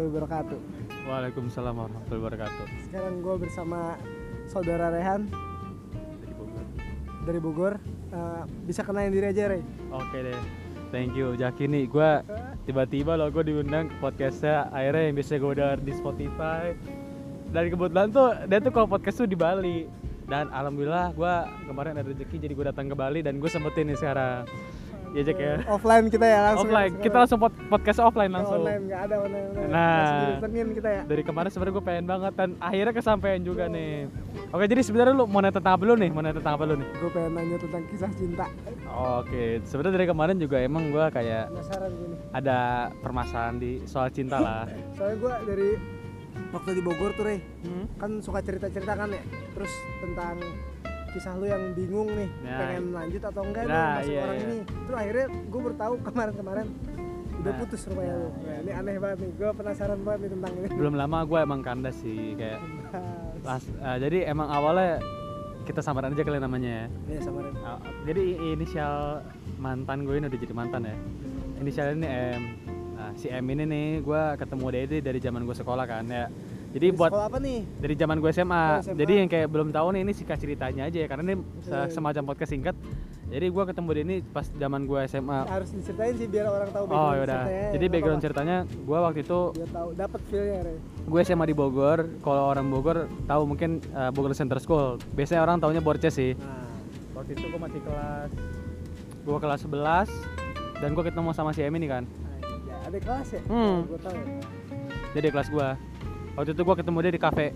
warahmatullahi wabarakatuh. Waalaikumsalam warahmatullahi wabarakatuh. Sekarang gue bersama saudara Rehan Dari Bogor. dari Bogor. Eh, bisa kenalin diri aja, Rey. Oke deh. Thank you Jaki nih. Gua tiba-tiba loh gue diundang ke podcastnya akhirnya yang biasa gue udah di Spotify. Dan kebetulan tuh dia tuh kalau podcast tuh di Bali. Dan alhamdulillah gua kemarin ada rezeki jadi gue datang ke Bali dan gue sempetin nih sekarang. Ya Jack ya. Offline kita ya langsung. offline. Kita langsung pod- podcast offline langsung. online, nggak ada online. online. Nah. Didatengin kita ya. Dari kemarin sebenarnya gue pengen banget dan akhirnya kesampaian juga nih. Oke, jadi sebenarnya lu mau nanya tentang apa lu nih? Mau nanya tentang apa lu nih? Gue pengen nanya tentang kisah cinta. Oke, sebenarnya dari kemarin juga emang gue kayak Penasaran gini. ada permasalahan di soal cinta lah. Soalnya gue dari waktu di Bogor tuh, Rey. Hmm? Kan suka cerita-cerita kan ya. Terus tentang kisah lu yang bingung nih Ya. pengen lanjut atau enggak nih Nah, masuk iya, orang iya. ini terus akhirnya gue bertahu kemarin-kemarin udah Nah, putus rupanya lu nah, ini aneh banget nih gue penasaran banget nih tentang ini Belum lama gue emang kandas sih kayak pas eh, jadi emang awalnya kita samaran aja kali namanya ya. ya samarin Uh, jadi inisial mantan gue ini udah jadi mantan ya. Inisial ini M. Nah, si M ini nih gue ketemu dia dari zaman gue sekolah kan ya. Jadi buat sekolah apa nih dari zaman gue SMA. Oh, SMA. Jadi yang kayak belum tahu nih ini singkat ceritanya aja ya karena ini se- semacam podcast singkat. Jadi gue ketemu dia ini pas zaman gue SMA. harus diceritain sih biar orang tahu Oh yaudah. ceritanya, Jadi nggak background apa-apa. ceritanya gue waktu itu biar tahu dapat feelnya gue SMA di Bogor. Kalau orang Bogor tahu mungkin uh, Bogor Center School. Biasanya orang taunya Borces sih. nah Waktu itu gue masih kelas gue kelas 11 dan gue ketemu sama si Emi nih kan. ya, ada kelas ya Hmm. gue tahu ya. Dia di kelas gue. Waktu itu gue ketemu dia di kafe.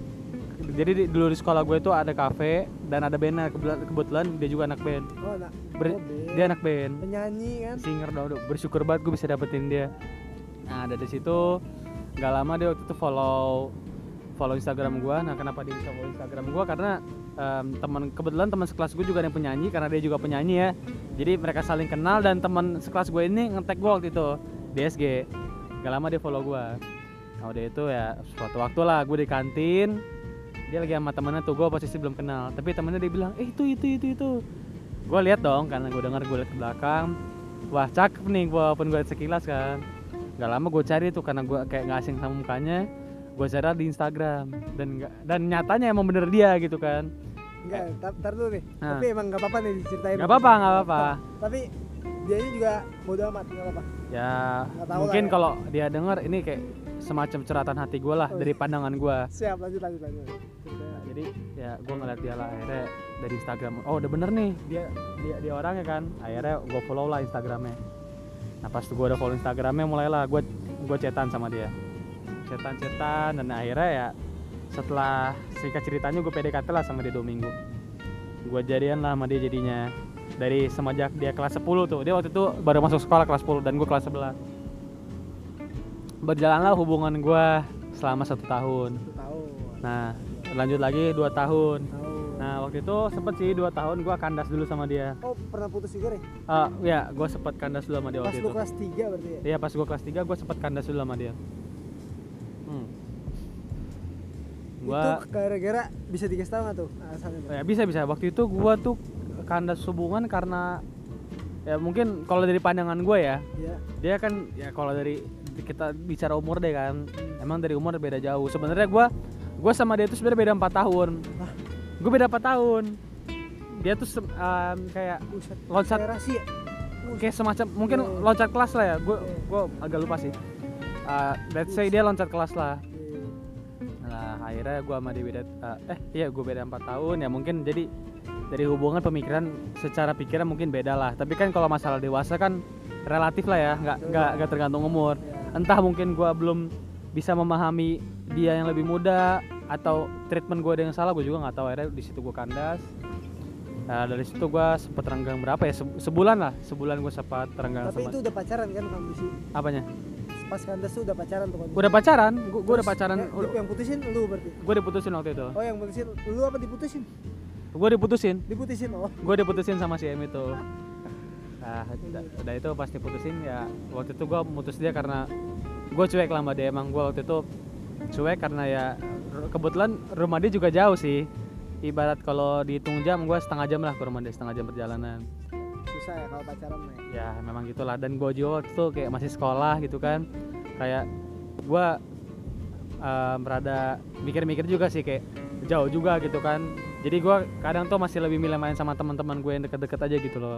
Jadi di, dulu di sekolah gue itu ada kafe dan ada bandnya kebetulan, kebetulan dia juga anak band. oh anak Ber- oh, band. dia anak band. penyanyi kan singer dong bersyukur banget gue bisa dapetin dia nah dari situ nggak lama dia waktu itu follow follow Instagram gue nah kenapa dia bisa follow Instagram gue karena em, teman kebetulan teman sekelas gue juga ada yang penyanyi karena dia juga penyanyi ya jadi mereka saling kenal dan teman sekelas gue ini ngetek gue waktu itu di SG gak lama dia follow gue nah udah itu ya suatu waktu lah gue di kantin. Dia lagi sama temennya tuh gue posisi belum kenal. Tapi temennya dia bilang eh itu itu itu itu. Gue lihat dong karena gue dengar gue lihat ke belakang. Wah cakep nih gue liat sekilas kan. Gak lama gue cari tuh karena gue kayak nggak asing sama mukanya gue cari di Instagram. Dan nggak dan nyatanya emang bener dia gitu kan. Enggak tar, tar dulu nih. Nah. tapi emang nggak apa-apa nih diceritain. Nggak apa-apa nggak apa-apa. Tapi dia juga bodo amat nggak apa-apa. Ya Nggak tahu mungkin ya. kalau dia denger ini kayak semacam curhatan hati gue lah Oh, dari pandangan gue siap lanjut lanjut lanjut. Nah, jadi ya gue ngeliat dia lah akhirnya dari Instagram. Oh udah bener nih dia dia dia orangnya kan. Akhirnya gue follow lah Instagramnya. Nah pas gue udah follow Instagramnya mulailah gue gue chatan sama dia. Chatan chatan dan akhirnya ya setelah singkat ceritanya gue PDKT lah sama dia dua minggu. Gue jadian lah sama dia jadinya. Dari semenjak dia kelas 10 tuh dia waktu itu baru masuk sekolah kelas 10 dan gue kelas 11 berjalanlah hubungan gue selama satu tahun Satu tahun Nah, lanjut lagi dua tahun. tahun Nah, waktu itu sempet sih dua tahun gua kandas dulu sama dia. oh pernah putus juga nih Ah, ya, gua sempet kandas dulu sama dia pas waktu itu. kelas 3 berarti ya Iya, pas gua kelas 3 gua sempet kandas dulu sama dia. Hmm. Gua itu gara-gara bisa dikasih tahu nggak tuh alasannya tuh? ya bisa bisa. Waktu itu gua tuh kandas hubungan karena ya mungkin kalau dari pandangan gua ya, ya dia kan ya kalau dari kita bicara umur deh kan, emang dari umur beda jauh. Sebenarnya gua gua sama dia tuh sebenarnya beda empat tahun. Gue beda empat tahun. Dia tuh em, kayak Buset, Loncat. ya kayak semacam mungkin Iya. loncat kelas lah ya. Gue Iya. gue agak lupa sih. Uh, let's say dia loncat kelas lah. Iya. Nah akhirnya gue sama dia beda uh, eh iya gue beda empat tahun ya mungkin jadi dari hubungan pemikiran secara pikiran mungkin beda lah. Tapi kan kalau masalah dewasa kan relatif lah ya, nggak nggak nggak tergantung umur. Ya. Entah mungkin gua belum bisa memahami dia yang lebih muda atau treatment gue ada yang salah gue juga nggak tahu. Akhirnya di situ gue kandas. Nah, dari situ gue sempet renggang berapa ya? Se- sebulan lah. Sebulan gue sempat renggang tapi sama itu udah pacaran kan kondisi apanya? Pas kandas tuh udah pacaran tuh kondisi udah pacaran? Gue udah pacaran. ya, yang putusin? Lu berarti? Gue diputusin waktu itu. Oh yang putusin. Lu apa diputusin? Gue diputusin. Diputusin oh. Gue diputusin sama si M itu nah udah, itu pas diputusin ya waktu itu gue mutus dia karena gue cuek lah sama dia. Emang gue waktu itu cuek karena ya kebetulan rumah dia juga jauh sih. Ibarat kalau dihitung jam gue setengah jam lah ke rumah dia setengah jam perjalanan. Susah ya kalau pacaran nih ya memang gitulah. Dan gue juga waktu itu kayak masih sekolah gitu kan. Kayak gue em, rada mikir-mikir juga sih kayak jauh juga gitu kan. Jadi gua kadang tuh masih lebih milih main sama teman-teman gue yang deket-deket aja gitu loh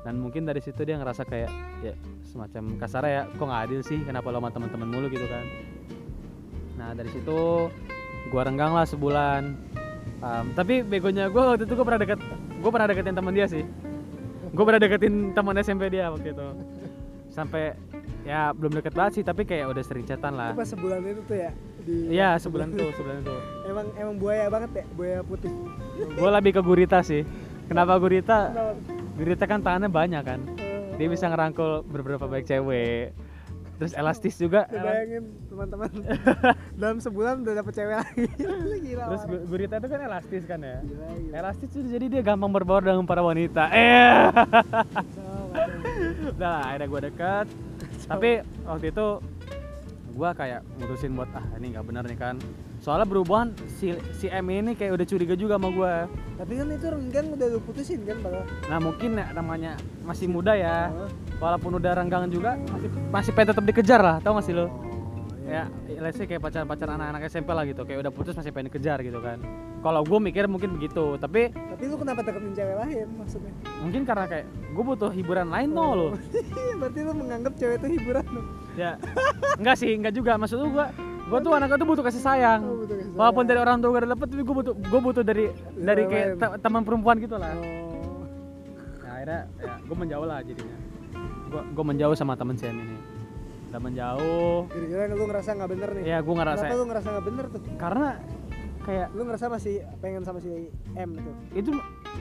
dan mungkin dari situ dia ngerasa kayak ya semacam kasar ya kok nggak adil sih kenapa lo sama teman-teman mulu gitu kan. Nah dari situ gua renggang lah sebulan. Em, tapi begonya gua waktu itu gua pernah deket gua pernah deketin teman dia sih. Gue pernah deketin teman SMP dia waktu itu. Sampai ya belum deket banget sih tapi kayak udah sering chatan lah. Itu pas sebulan itu tuh ya di iya sebulan tuh sebulan tuh. Emang emang buaya banget ya buaya putih. Gue lebih ke gurita sih kenapa gurita? Gurita kan tangannya banyak kan? Eh, dia bisa ngerangkul beberapa baik cewek. Terus elastis juga. Bayangin teman-teman. Dalam sebulan udah dapet cewek lagi. Gila. Terus gu- gurita itu kan elastis kan ya? Gila, gila. elastis tuh jadi dia gampang berbaur dengan para wanita. Eh udah lah akhirnya gue deket. Tapi waktu itu gue kayak mutusin buat ah ini nggak bener nih kan soalnya berhubungan si si M ini kayak udah curiga juga sama gue tapi kan itu renggang udah lu putusin kan padahal nah mungkin ya, namanya masih muda ya. Oh, walaupun udah renggang juga masih masih pengen tetap dikejar lah tau gak sih lo oh, iya. ya let's say kayak pacar pacar anak-anak SMP lah gitu kayak udah putus masih pengen dikejar gitu kan. Kalau gue mikir mungkin begitu tapi tapi lu kenapa deketin cewek lain maksudnya? Mungkin karena kayak gue butuh hiburan lain tuh lo berarti lu menganggap cewek itu hiburan dong ya enggak sih enggak juga. Maksud lu gua tuh anaknya tuh butuh kasih sayang. Oh, butuh kasih walaupun dari orang tua udah dapet tapi gua butuh gua butuh dari dari Cewek kayak lain. te- teman perempuan gitu lah. Oh. Nah, akhirnya ya gua menjauh lah jadinya. Gua gua menjauh sama temen si M ini. Udah menjauh. Kira-kira lu ngerasa nggak bener nih? Ya gua ngerasa kenapa lu ngerasa nggak bener tuh? Karena kayak lu ngerasa masih pengen sama si M itu? Itu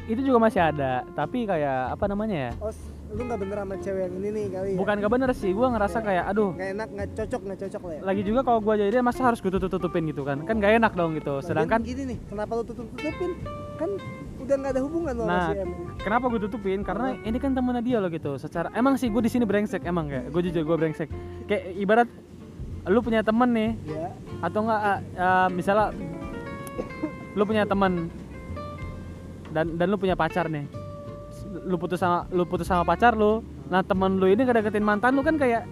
itu juga masih ada. Tapi kayak apa namanya ya? Oh lu nggak bener sama cewek yang ini nih kali ya bukan gak bener sih gua ngerasa Ya. kayak aduh nggak enak nggak cocok nggak cocok lah ya lagi juga kalau gua jadi dia masa harus gua tutup tutupin gitu kan kan gak enak dong gitu Lagian sedangkan gini nih kenapa lu tutup tutupin kan udah nggak ada hubungan lo Nah, sama si M ini Kenapa gue tutupin? Karena ini kan temennya dia loh gitu. Secara emang sih gue di sini brengsek emang kayak gue jujur gue brengsek. Kayak ibarat lu punya temen nih ya atau enggak ah, ah, misalnya lu punya temen dan dan lu punya pacar nih. Lu putus sama lu putus sama pacar lu. Nah, temen lu ini ngedeketin mantan lu kan kayak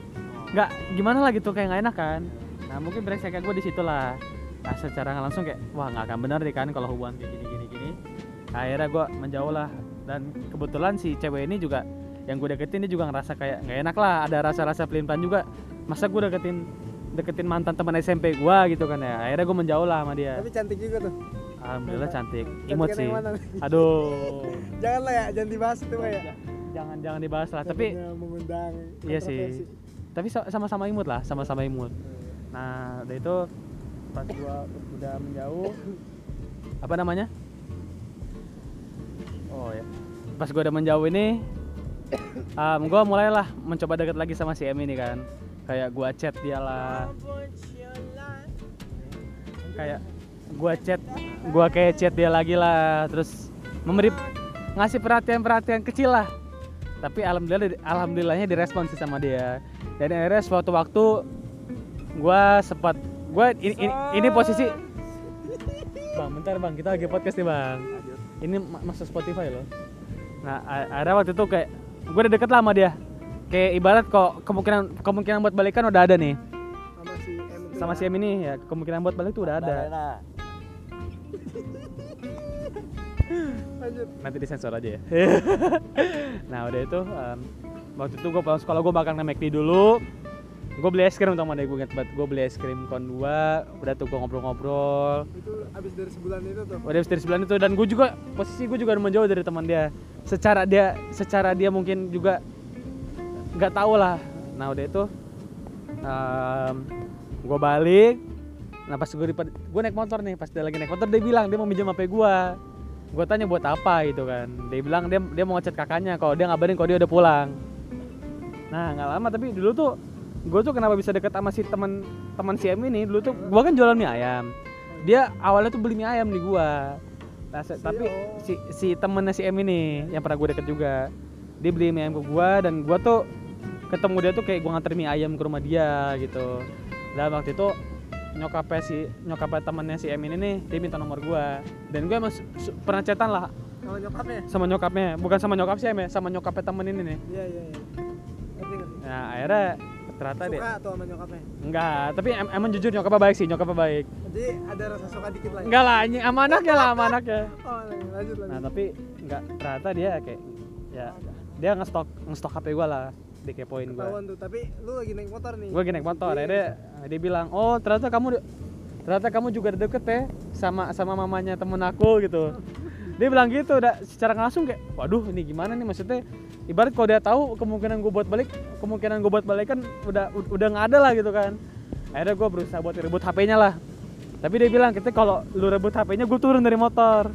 nggak gimana lah gitu kayak nggak enak kan. Nah, mungkin brengsek kayak gue di situ lah. Nah, secara langsung kayak wah nggak akan benar deh kan kalau hubungan kayak gini gini gini. Akhirnya gue menjauh lah dan kebetulan si cewek ini juga yang gue deketin dia juga ngerasa kayak nggak enak lah ada rasa-rasa pelin-pelan juga masa gue deketin deketin mantan teman SMP gue gitu kan ya akhirnya gue menjauh lah sama dia tapi cantik juga tuh alhamdulillah cantik. Cantik imut yang sih aduh. Jangan lah ya jangan dibahas itu ya. Ja- jangan jangan dibahas lah. Tapi mengundang iya sih. tapi sa- sama-sama imut lah sama-sama imut. Nah udah itu pas gua udah menjauh. Apa namanya? Oh ya. Pas gua udah menjauh ini um, gua mulailah mencoba deket lagi sama si M ini kan. Kayak gua chat dia lah. Kayak gua chat gua kayak chat dia lagi lah. Terus memberi ngasih perhatian-perhatian kecil lah. Tapi alhamdulillah alhamdulillahnya direspon sih sama dia. Dan akhirnya suatu waktu gua sempat gua ini, ini, ini posisi bang bentar bang. Kita lagi podcast nih bang. Ini ma- masuk Spotify loh. Nah a- akhirnya waktu itu kayak gue udah deket lah sama dia. Kayak ibarat kok kemungkinan kemungkinan buat balikan udah ada nih. Sama si M itu sama si M ini ya kemungkinan buat balik tuh udah ada lanjut. Nanti disensor aja ya. Nah udah itu em, waktu itu gue pulang sekolah gue bakal nge McD dulu. Gue beli es krim sama dia gue inget banget. Gue beli es krim kon 2 udah tuh gue ngobrol-ngobrol. Itu abis dari sebulan itu tuh? Udah habis dari sebulan itu dan gue juga posisi gue juga menjauh dari teman dia. Secara dia secara dia mungkin juga nggak tahu lah. Nah udah itu gue balik. Nah pas gue gue naik motor nih pas dia lagi naik motor dia bilang dia mau minjem hp gue gue tanya buat apa gitu kan. Dia bilang dia dia mau ngechat kakaknya kalau dia ngabarin kalau dia udah pulang. Nah nggak lama tapi dulu tuh gue tuh kenapa bisa deket sama si teman teman si M ini? Dulu tuh gue kan jualan mie ayam. Dia awalnya tuh beli mie ayam di gua. Nah, Si- tapi si si temennya si M ini yang pernah gue deket juga dia beli mie ayam ke gua dan gua tuh ketemu dia tuh kayak gua nganter mie ayam ke rumah dia gitu. Dan waktu itu nyokapnya si nyokapnya temennya si M ini nih dia minta nomor gua. Dan gue emang pernah chatan lah. Sama nyokapnya? Sama nyokapnya. Bukan sama nyokap si M ya. Sama nyokapnya temen ini. Nih iya iya. Iya Nah akhirnya ternyata dia suka tuh sama nyokapnya? Enggak tapi em- emang jujur nyokapnya baik sih nyokapnya baik. Jadi ada rasa suka dikit lah ya? enggak lah anjing. Sama anaknya lah sama anaknya. Oh lanjut lanjut. Nah tapi enggak ternyata dia kayak ya dia ngestok ngestok HP gua lah dikepoin ketahuan tuh tapi lu lagi naik motor nih. Gue naik motor Iya. akhirnya dia bilang oh ternyata kamu ternyata kamu juga deket ya sama sama mamanya temen aku gitu. Dia bilang gitu udah secara langsung kayak waduh ini gimana nih? Maksudnya ibarat kalau dia tahu kemungkinan gue buat balik kemungkinan gue buat balik kan udah udah nggak ada lah gitu kan. Akhirnya gue berusaha buat rebut HP-nya lah. Tapi dia bilang kita kalau lu rebut HP-nya gue turun dari motor.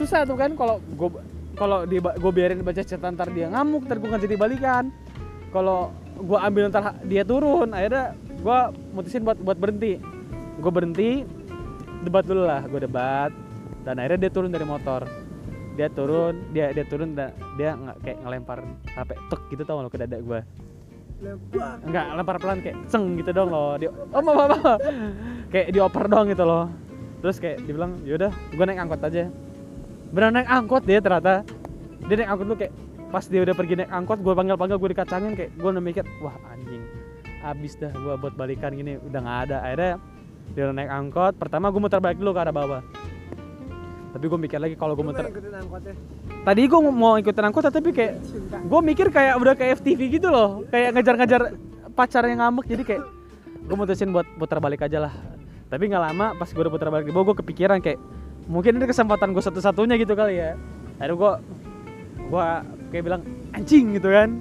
Susah tuh kan kalau gue kalau gue biarin baca chat ntar dia ngamuk ntar gue nggak jadi balikan kalau gue ambil ntar dia turun akhirnya gue mutusin buat buat berhenti. Gue berhenti debat dulu lah gue debat. Dan akhirnya dia turun dari motor. Dia turun dia dia turun dan dia nggak kayak ngelempar HP tek gitu tau lo ke dada gue nggak lempar pelan kayak ceng gitu dong loh dia oh apa apa kayak dioper dong gitu loh terus kayak dibilang yaudah gue naik angkot aja. Benar naik angkot dia ternyata. Dia naik angkot tuh kayak pas dia udah pergi naik angkot gue panggil panggil gue dikacangin kayak gue udah mikir wah anjing abis dah gue buat balikan gini udah nggak ada. Akhirnya dia udah naik angkot pertama gue muter balik dulu ke arah bawah. Tapi gue mikir lagi kalau gue muter tadi gue mau ikutin angkot tapi kayak gue mikir kayak udah kayak FTV gitu loh kayak ngejar-ngejar pacar yang ngambek jadi kayak gue mutusin buat putar balik aja lah. Tapi nggak lama pas gue udah putar balik di bawah gue kepikiran kayak mungkin ini kesempatan gue satu-satunya gitu kali ya. Akhirnya gue gue kayak bilang anjing gitu kan.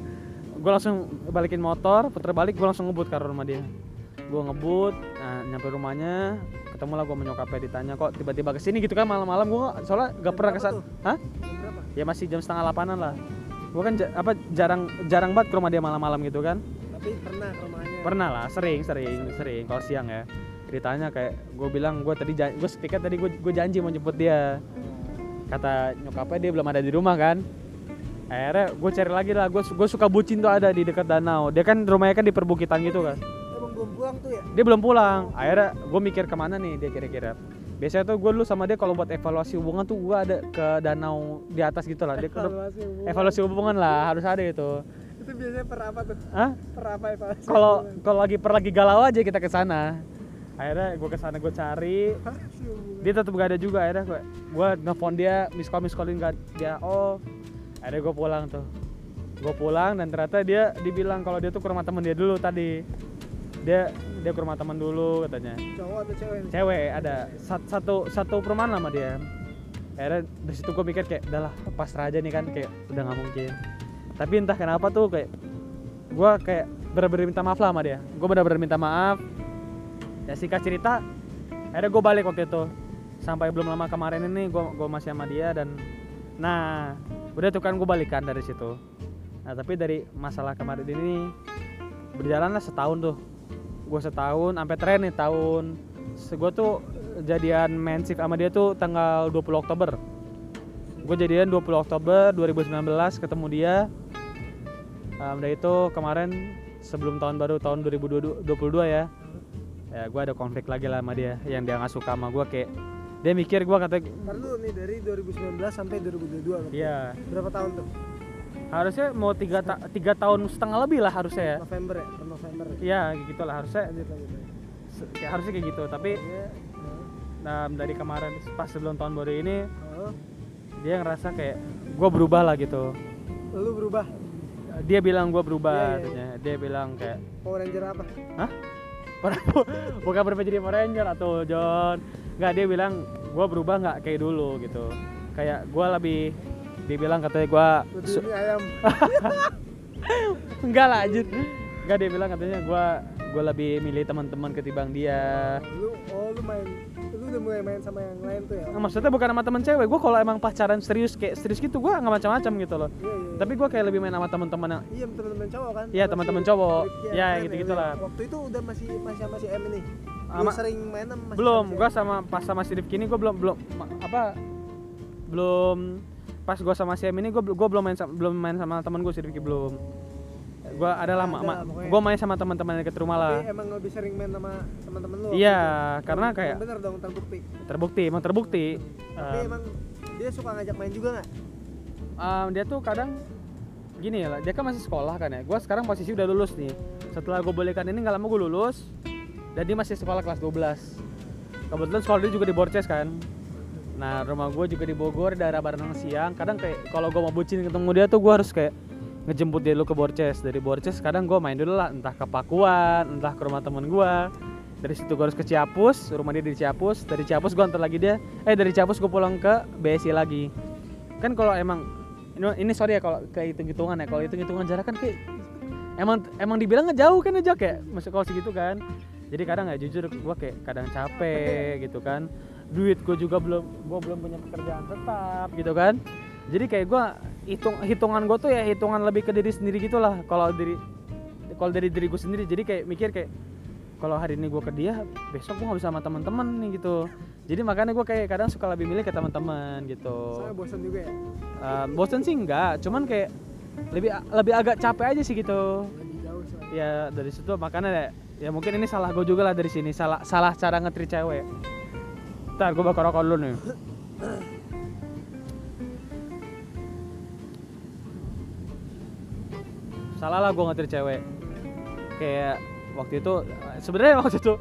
Gue langsung balikin motor putar balik gue langsung ngebut ke arah rumah dia. Gue ngebut nah, nyampe rumahnya ketemu lah gue menyokapnya ditanya kok tiba-tiba ke sini gitu kan malam-malam gue soalnya gak Jam pernah tuh? hah? Ya masih jam setengah delapanan lah. Gue kan ja- apa jarang jarang banget ke rumah dia malam-malam gitu kan. Tapi pernah ke rumahnya? Pernah lah sering sering sering kalau siang ya. Ceritanya kayak gue bilang gue tadi gue speaker tadi gue gue janji mau jemput dia. Kata nyokapnya dia belum ada di rumah kan akhirnya gue cari lagi lah. Gue gue suka bucin tuh ada di dekat danau. Dia kan rumahnya kan di perbukitan gitu kan emang belum pulang tuh ya? Dia belum pulang. Akhirnya gue mikir ke mana nih dia kira-kira. Biasanya tuh gue dulu sama dia kalau buat evaluasi hubungan tuh gue ada ke danau di atas gitu lah. Dia evaluasi hubungan. evaluasi hubungan lah. Harus ada itu. Itu biasanya per apa tuh? Hah? per apa evaluasi kalau kalau lagi per lagi galau aja kita ke sana. Akhirnya gue ke sana gue cari. Dia tetap gak ada juga. Akhirnya gue gue nelfon dia miss call miss callin gak dia oh akhirnya gue pulang tuh. Gue pulang dan ternyata dia dibilang kalau dia tuh ke rumah temen dia dulu tadi. Dia dia ke rumah teman dulu katanya. Cowok atau cewek cewek ada Sat- satu satu perumahan sama dia. Akhirnya dari situ gue mikir kayak udahlah pasrah aja nih kan kayak udah nggak mungkin. Tapi entah kenapa tuh kayak gue kayak bener-bener minta maaf lah sama dia. Gue bener-bener minta maaf. Ya singkat cerita akhirnya gue balik waktu itu. Sampai belum lama kemarin ini gue gue masih sama dia dan nah udah tuh kan gue balikan dari situ. Nah tapi dari masalah kemarin ini berjalan lah setahun tuh. Gue setahun sampai tren nih tahun. Gue tuh jadian mensif sama dia tuh tanggal 20 Oktober. Gue jadian 20 Oktober 2019 ketemu dia. Um, udah itu kemarin sebelum tahun baru tahun 2022 ya. Ya gue ada konflik lagi lah sama dia. Yang dia nggak suka sama gue kayak dia mikir gue kata Ntar dulu nih dari 2019 sampai 2022 loh. iya Berapa tahun tuh? harusnya mau tiga, ta- tiga tahun setengah lebih lah harusnya ya November ya? Per November ya? iya gitu lah harusnya Lanjut lanjut. lanjut. kayak harusnya kayak gitu tapi Iya. um, dari kemarin pas sebelum tahun baru ini Oh, dia ngerasa kayak gue berubah lah gitu lu berubah dia bilang gue berubah Iya, iya, katanya. dia bilang kayak Power Ranger apa? hah bukan berubah jadi Power Ranger atau John. Nggak dia bilang gue berubah nggak kayak dulu gitu. Kayak gue lebih dia bilang katanya gue ayam. enggak lah anjir. Enggak dia bilang katanya gue gue lebih milih teman-teman ketimbang dia. Lu oh lu main lu udah mulai main sama yang lain tuh ya? Nah, maksudnya bukan sama temen cewek gue kalau emang pacaran serius kayak serius gitu gue nggak macam-macam gitu loh Iya iya. tapi gue kayak lebih main sama teman-teman yang Iya teman-teman cowok kan? Iya, teman-teman cowok. Ya, yang main gitu-gitulah. udah. Waktu itu udah masih masih sama si M ini. Sama- sering main sama masih belum gue sama pas sama si Rifki ini gue belum belum apa belum pas gue sama si M ini gue gue belum main sama, belum main sama temen gue si Rifki belum gue ada lah Ada, ma- gue main sama teman-teman dekat rumah lah Tapi emang lebih sering main sama teman-teman lu. Iya, waktu itu. karena kayak- bener dong terbukti. terbukti emang terbukti Tapi Um, emang dia suka ngajak main juga nggak? um, dia tuh kadang gini ya lah dia kan masih sekolah kan ya gue sekarang posisi udah lulus nih setelah gue balikan ini nggak lama gue lulus dan dia masih sekolah kelas 12 kebetulan sekolah dia juga di Borces kan nah rumah gue juga di Bogor daerah Baranang Siang kadang kayak kalau gue mau bucin ketemu dia tuh gue harus kayak ngejemput dia dulu ke Borces. Dari Borces kadang gue main dulu lah entah ke Pakuan entah ke rumah temen gue dari situ gue harus ke Ciapus rumah dia di Ciapus. Dari Ciapus gue antar lagi dia eh dari Ciapus gue pulang ke BSI lagi. Kan kalau emang ini, sorry ya kalau kayak hitung hitungan ya kalau hitung hitungan jarak kan kayak emang emang dibilang ngejauh kan aja kayak masuk kalau segitu kan. Jadi kadang ya jujur gue kayak kadang capek gitu kan. Duit gue juga belum gue belum punya pekerjaan tetap gitu kan. Jadi kayak gue hitung hitungan gue tuh ya hitungan lebih ke diri sendiri gitulah kalau diri kalau dari diri gue sendiri jadi kayak mikir kayak kalau hari ini gue ke dia besok gue nggak bisa sama teman-teman nih gitu. Jadi makanya gue kayak kadang suka lebih milih ke teman-teman gitu. Soalnya bosan juga ya. Eh, bosen sih enggak cuman kayak lebih lebih agak capek aja sih gitu. Lebih jauh ya dari situ makanya ya, ya mungkin ini salah gue juga lah dari sini salah salah cara ngetri cewek. Ntar gue bakal rokok dulu nih salah lah gue ngetri cewek. Kayak waktu itu sebenarnya waktu itu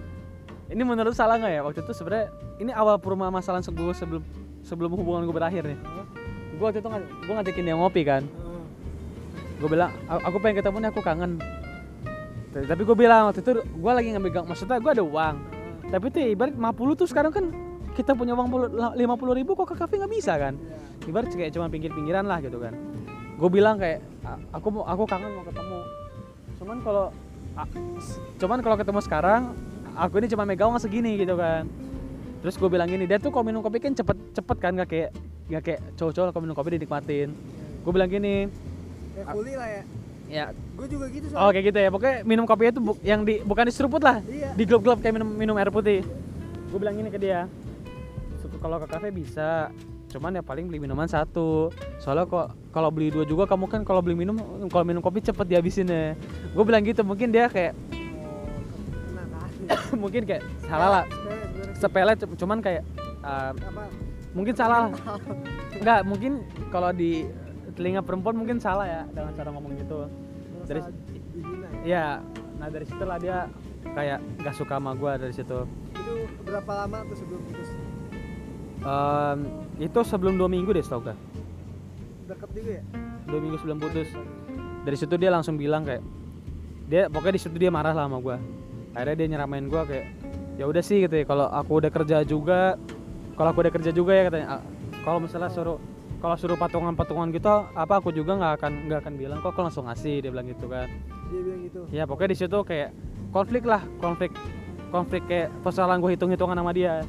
ini menurut salah nggak ya? Waktu itu sebenarnya ini awal permasalahan gue sebelum sebelum hubungan gue berakhir nih. Gue waktu itu gue ngajakin dia ngopi kan. Gue bilang "A- aku pengen ketemu nih aku kangen. Tapi gue bilang waktu itu gue lagi ngambil gang maksudnya gue ada uang. Tapi tuh ibarat 50 tuh sekarang kan kita punya uang lima puluh ribu kok ke kafe nggak bisa kan? Iya. ibarat kayak cuma pinggir-pinggiran lah gitu kan gue bilang kayak "A- aku mau aku kangen mau ketemu. Cuman kalau cuman kalau ketemu sekarang aku ini cuma megang uang segini gitu kan. Terus gue bilang gini dia tuh kalau minum kopi kan cepet cepet kan gak kayak gak kayak cowok-cowok kalau minum kopi dinikmatin. Gue bilang gini Kayak kuli lah ya. ya. Gue juga gitu oh soalnya. kayak gitu ya. Pokoknya minum kopi itu bu- yang di bukan diseruput lah. Iya. di glop-glop kayak minum minum air putih. Gue bilang gini ke dia "Sup- kalau ke kafe bisa cuman ya paling beli minuman satu. Soalnya kok kalau beli dua juga kamu kan kalau beli minum kalau minum kopi cepet dihabisin ya gue bilang gitu mungkin dia kayak Oh, mungkin kayak salah lah. Sepele cuman kayak uh, Apa? mungkin salah. Lah nggak mungkin kalau di telinga perempuan mungkin salah ya dengan cara ngomong gitu. Dari- Merasa ya. ya nah dari situlah dia kayak gak suka sama gue dari situ. Itu berapa lama tuh sebelum putus? Em, itu sebelum dua minggu deh setahu gue Deket juga ya? dua minggu sebelum putus. Dari situ dia langsung bilang kayak dia pokoknya di situ dia marah lah sama gue akhirnya dia nyeramain gue kayak ya udah sih gitu ya kalau aku udah kerja juga kalau aku udah kerja juga ya katanya. "Ah, kalau misalnya suruh kalau suruh patungan-patungan gitu apa aku juga nggak akan nggak akan bilang kok aku langsung ngasih dia bilang gitu kan. Dia bilang gitu. ya pokoknya di situ kayak konflik lah konflik konflik kayak persoalan gue hitung-hitungan sama dia.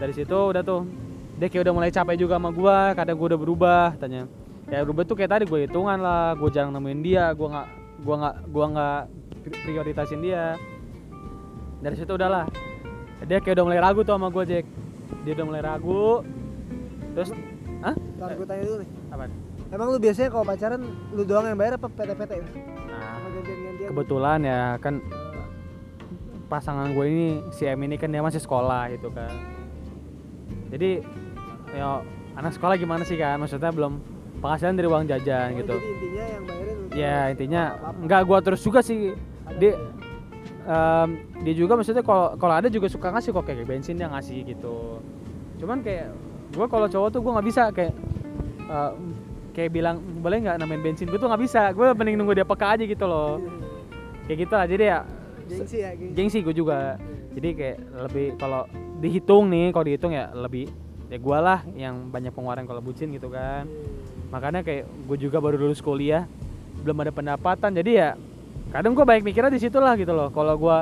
Dari situ udah tuh dia kayak udah mulai capek juga sama gue kadang gue udah berubah tanya ya berubah tuh kayak tadi gue hitungan lah gue jarang nemuin dia gue nggak gue nggak gue nggak pri- prioritasin dia dari situ udahlah dia kayak udah mulai ragu tuh sama gue Jack dia udah mulai ragu terus? Ntar gue tanya dulu nih. apa Emang lu biasanya kalau pacaran lu doang yang bayar apa PT-PT? nah gantian-gantian? kebetulan ya kan pasangan gue ini si M ini kan dia masih sekolah gitu kan jadi ya anak sekolah gimana sih kan maksudnya belum penghasilan dari uang jajan Oh, gitu. Jadi intinya yang bayarin ya intinya Nggak gua terus juga sih. Ada dia em, dia juga maksudnya kalau kalau ada juga suka ngasih kok kayak bensin dia ngasih gitu. Cuman kayak gua kalau cowok tuh gua nggak bisa kayak eh, kayak bilang boleh nggak namain bensin? Gue tuh nggak bisa. Gue mending nunggu dia peka aja gitu loh. Kayak gitu lah jadi ya. Gengsi ya, gengsi. gengsi gue juga. Jadi kayak lebih kalau dihitung nih kalau dihitung ya lebih ya gue lah yang banyak pengeluaran kalau bucin gitu kan. Makanya kayak gue juga baru lulus kuliah belum ada pendapatan. Jadi ya kadang gue baik mikirnya di situ lah gitu loh. Kalau gue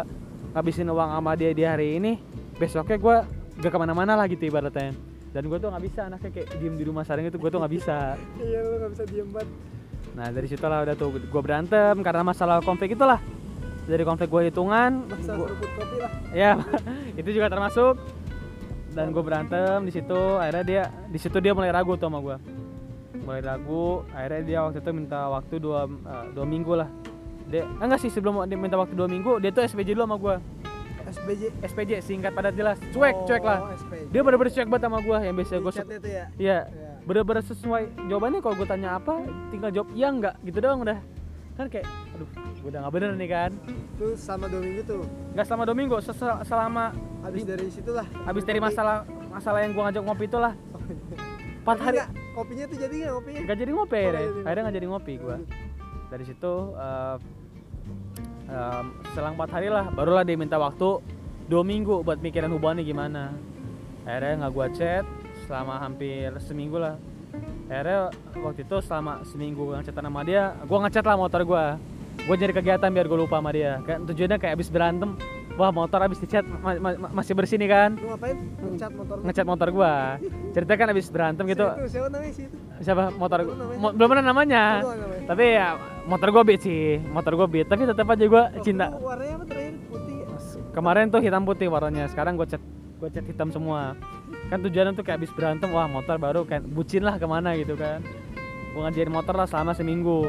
ngabisin uang sama dia di hari ini besoknya gue gak ke mana-mana lah gitu ibaratnya. Dan gue tuh nggak bisa anaknya kayak diem di rumah saring itu gue tuh nggak bisa. Iya lu gak bisa diem banget. nah dari situ lah udah tuh gue berantem karena masalah konflik itulah. Dari konflik gue hitungan Masa gua- kopi lah. ya itu juga termasuk dan gue berantem di situ akhirnya dia di situ dia mulai ragu tuh sama gue mulai ragu akhirnya dia waktu itu minta waktu dua eh, dua minggu lah. Dia ah, enggak sih sebelum dia minta waktu dua minggu dia tuh SPJ dulu sama gue SBJ. SPJ singkat padat jelas. Cuek Oh, cuek lah SPJ. dia bener-bener cuek banget sama gue yang biasa gue ya. iya Iya. bener-bener sesuai jawabannya. Kalau gue tanya apa tinggal jawab iya enggak gitu doang udah kan kayak aduh gue udah nggak bener nih kan Itu sama dua minggu tuh. nggak selama dua minggu selama Habis dari situlah. habis dari masalah masalah yang gue ngajak ngopi itu lah empat Tapi hari nggak, kopinya tuh jadi nggak kopinya? nggak jadi ngopi Oh, jadi. akhirnya nggak jadi ngopi gue dari situ eh, em, selang empat hari lah barulah dia minta waktu dua minggu buat mikirin hubungannya gimana akhirnya nggak gua chat selama hampir seminggu lah akhirnya waktu itu selama seminggu gua ngechat sama dia gua ngechat lah motor gua. Gua nyari kegiatan biar gue lupa sama dia. Kan tujuannya kayak abis berantem wah motor abis dicat ma- ma- ma- masih bersih nih kan? Lu ngapain? Ngecat motor lu? ngecat motor gua. Cerita kan abis berantem gitu. Si Itu, siapa namanya sih itu? siapa? Motor mo- belum ada namanya. Namanya. tapi ya motor gue beat sih. Motor gue beat tapi tetap aja gue Oh, cinta. Warnanya apa terakhir? Putih. Kemarin tuh hitam putih warnanya sekarang gue cat gue cat hitam semua. Kan tujuannya tuh kayak abis berantem wah motor baru kayak bucin lah ke mana gitu kan. Gue ngajarin motor lah selama seminggu.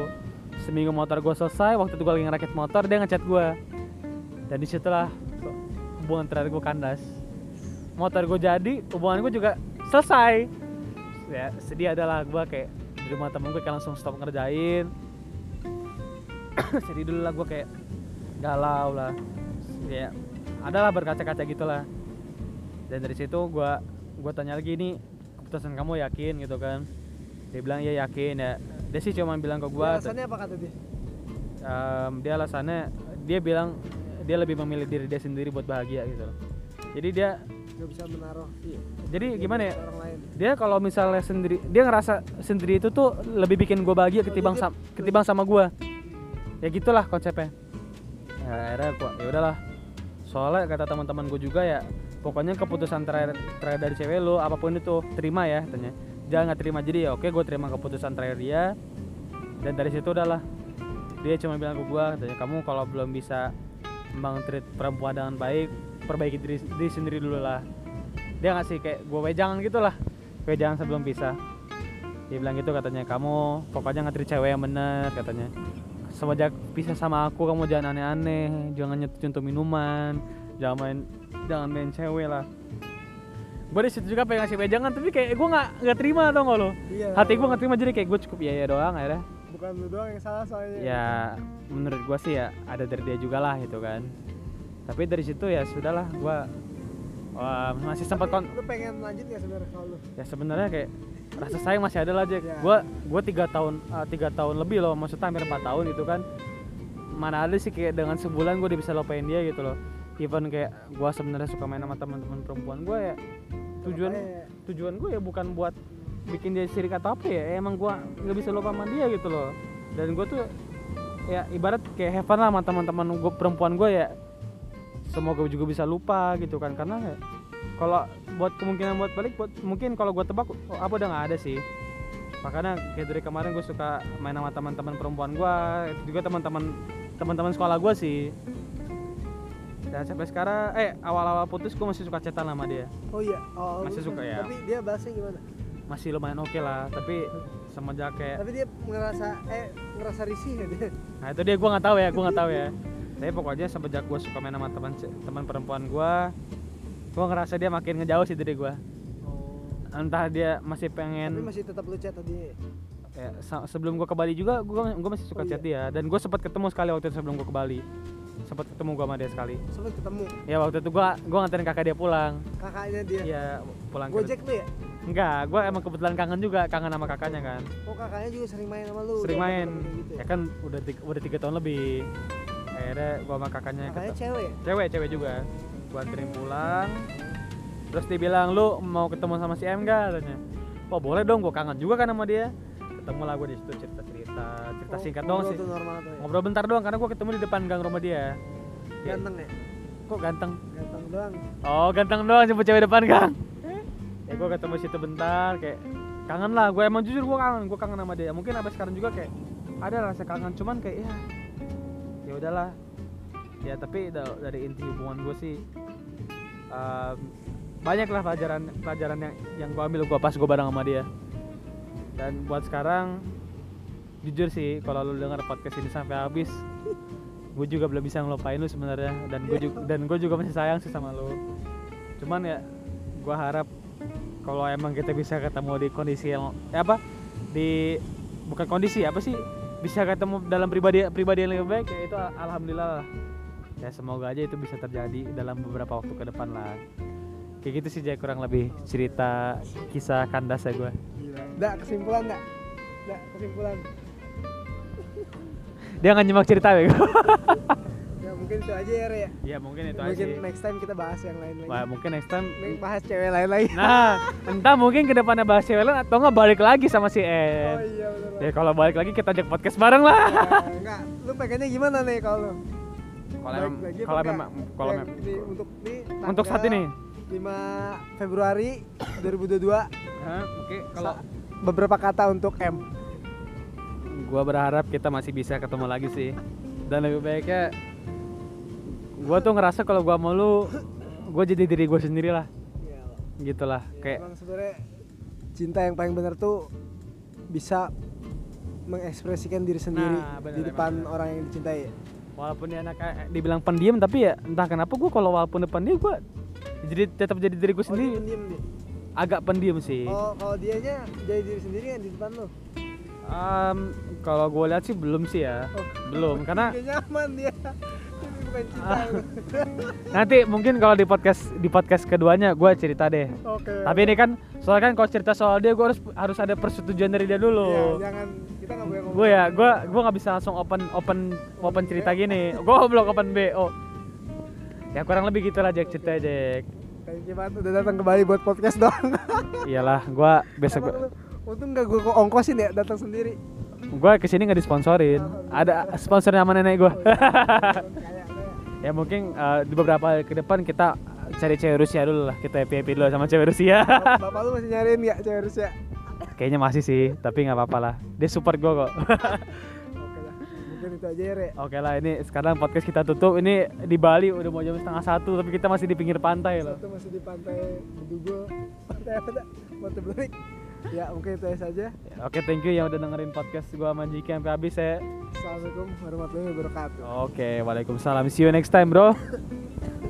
Seminggu motor gue selesai waktu itu gue lagi ngerakit motor dia ngechat gue dan di situlah hubungan terakhir gue kandas. Motor gue jadi hubungan gue juga selesai. Ya sedih adalah gue kayak di rumah temen gue kayak langsung stop ngerjain. Sedih dulu lah gue kayak galau lah. Ya adalah berkaca-kaca gitulah dan dari situ gue gue tanya lagi ini keputusan kamu yakin gitu kan dia bilang iya yakin ya dia sih cuma bilang ke gue Dia Alasannya apa kata dia? dia alasannya dia bilang dia lebih memilih diri dia sendiri buat bahagia gitu loh jadi dia Gak bisa menaruh. Iya. jadi gimana ya Orang lain. dia kalau misalnya sendiri dia ngerasa sendiri itu tuh lebih bikin gue bahagia ketimbang sam, ketimbang sama gue ya gitulah konsepnya ya, akhirnya gua ya udahlah soalnya kata teman-teman gue juga ya pokoknya keputusan terakhir terakhir dari cewek lo apa pun itu terima ya tanya jangan nggak terima jadi ya oke gue terima keputusan terakhir dia. Dan dari situ udahlah. Dia cuma bilang ke gue katanya kamu kalau belum bisa membangun treat perempuan dengan baik perbaiki diri, diri sendiri dulu lah. Dia ngasih kayak gue wejangan gitu lah. Wejangan sebelum pisah. Dia bilang gitu katanya kamu pokoknya ngetrit cewek yang bener katanya. Semenjak pisah sama aku kamu jangan aneh-aneh jangan nyentuh minuman jangan main jangan main cewek lah gue di situ juga pengen ngasih wejangan tapi kayak gue nggak nggak terima tau gak lo Iya. hati gue nggak terima jadi kayak gue cukup ya ya doang akhirnya Bukan lu doang yang salah soalnya. ya menurut gue sih ya ada dari dia juga lah gitu kan tapi dari situ ya sudahlah gue wah, masih sempat kon Lu pengen lanjut gak sebenarnya kalau lu? ya sebenarnya kayak rasa sayang masih ada lah Jack Ya. gue gue tiga tahun eh, tiga tahun lebih loh maksudnya hampir empat tahun itu kan mana ada sih kayak dengan sebulan gue udah bisa lupain dia gitu loh even kayak gue sebenarnya suka main sama teman-teman perempuan gue ya tujuan Makanya, tujuan gue ya bukan buat bikin dia sirik atau apa ya emang gue nggak bisa lupa sama dia gitu loh. Dan gue tuh ya ibarat kayak heaven lah sama teman-teman gue perempuan gue ya. Semoga juga bisa lupa gitu kan karena ya, kalau buat kemungkinan buat balik buat mungkin kalau gue tebak oh, apa udah nggak ada sih. Makanya kayak dari kemarin gue suka main sama teman-teman perempuan gue itu juga teman-teman teman-teman sekolah gue sih dan sampai sekarang eh awal-awal putus gue masih suka chatan sama dia Oh iya. Oh, Masih suka ya? Tapi dia bahasnya gimana? masih lumayan oke lah tapi semenjak kayak Tapi dia ngerasa eh ngerasa risih ya dia. nah itu dia gue nggak tahu ya gue nggak tahu ya tapi pokoknya semenjak gue suka main sama teman teman perempuan gue gue ngerasa dia makin ngejauh sih dari gue Oh. entah dia masih Tapi pengen masih tetap lu chat tadi. ya, sebelum gue ke Bali juga gue gue masih suka Oh, chat dia dan gue sempat ketemu sekali waktu itu sebelum gue ke Bali sempat ketemu gue sama dia sekali. Sempet ketemu? Ya waktu itu gue gue nganterin kakak dia pulang. Kakaknya dia. ya pulang Gojek lu ya? enggak gue emang kebetulan kangen juga kangen sama kakaknya kan. Oh kakaknya juga sering main sama lu. sering Dia main. gitu ya? Kan udah tiga, udah tiga tahun lebih. Akhirnya gue sama kakaknya Kakaknya ketemu cewek ya? cewek cewek juga. Gua anterin pulang. Terus dia bilang lu mau ketemu sama si M gak katanya. Oh boleh dong gua kangen juga kan sama dia. Ketemu lah gua di situ cerita cerita cerita Oh, singkat doang sih. tuh normal tuh ya? ngobrol bentar doang karena gua ketemu di depan gang rumah dia. Kayak, Ganteng ya? kok ganteng? Ganteng doang. oh ganteng doang jemput cewek depan gang. Ya gua ketemu situ bentar kayak kangen lah. Gua emang jujur gua kangen gua kangen sama dia. Mungkin sampai sekarang juga kayak ada rasa kangen cuman kayak ya ya udahlah. Ya tapi da- dari inti hubungan gue sih um, banyak lah pelajaran pelajaran yang yang gue ambil gue pas gue bareng sama dia. Dan buat sekarang jujur sih kalau lu dengar podcast ini sampai habis gue juga belum bisa ngelupain lu sebenarnya dan gue juga dan gue juga masih sayang sih sama lu cuman ya gue harap kalau emang kita bisa ketemu di kondisi yang eh, apa di bukan kondisi apa sih bisa ketemu dalam pribadi pribadi yang lebih baik ya itu al- alhamdulillah lah ya semoga aja itu bisa terjadi dalam beberapa waktu ke depan lah kayak gitu sih Jay kurang lebih cerita kisah kandas ya gue Gila. Nggak, kesimpulan nggak? Nggak, kesimpulan. Dia nggak nyimak cerita ya Ya mungkin itu aja ya, Re. ya. ya mungkin itu aja Mungkin sih next time kita bahas yang lain lagi. Wah, mungkin next time Nih, bahas cewek lain lagi. nah entah mungkin ke depannya bahas cewek lain atau nggak balik lagi sama si Oh Em iya ya kalau balik lagi kita ajak podcast bareng lah Ya, enggak, lu pengennya gimana nih kalau lu? kalau memang kalau memang kalau memang untuk di untuk saat ini 5 Februari 2022 Hah, oke kalau Sa- beberapa kata untuk M. gua berharap kita masih bisa ketemu lagi sih dan lebih baiknya gua tuh ngerasa kalau gua mau lu gua jadi diri gua sendiri lah gitulah kayak Emang sebenarnya cinta yang paling benar tuh bisa mengekspresikan diri sendiri Nah, benar, di depan benar. orang yang dicintai. walaupun dia anak dibilang pendiam tapi ya entah kenapa gua kalau walaupun depan dia gua jadi tetap jadi diri gua Oh, dia sendiri pendiam nih. agak pendiam sih Oh, kalau dianya jadi diri sendiri kan di depan lu. Em, kalau gue lihat sih belum sih ya Oh. belum karena nyaman dia. Ah. nanti mungkin kalau di podcast di podcast keduanya gue cerita deh Oke. tapi ini kan soalnya kan kalau cerita soal dia gue harus harus ada persetujuan dari dia Iya, dulu jangan kita nggak boleh ngomong. gue ya gue gue nggak bisa langsung open open open cerita gini gue belum open bo ya kurang lebih gitu lah Jack cerita Jack Thank you banget udah datang kembali buat podcast dong. iyalah gue besok Emang untung nggak gue ongkosin ya datang sendiri. gue ke sini nggak disponsorin ada sponsor nama nenek gue ya mungkin eh, di beberapa ke depan kita cari cewek Rusia dulu lah kita happy happy dulu sama cewek Rusia Bap- Bapak lu masih nyariin nggak cewek Rusia? kayaknya masih sih tapi nggak apa-apa lah dia support gue kok Oke lah, mungkin itu aja ya Re. oke lah ini sekarang podcast kita tutup ini di Bali udah mau jam setengah satu tapi kita masih di pinggir pantai loh Satu masih di pantai Bedugul, pantai apa? Pantai Belik. Ya mungkin itu aja saja. Ya, oke thank you yang udah dengerin podcast sama Jiki sampai habis ya Assalamualaikum warahmatullahi wabarakatuh. oke waalaikumsalam see you next time bro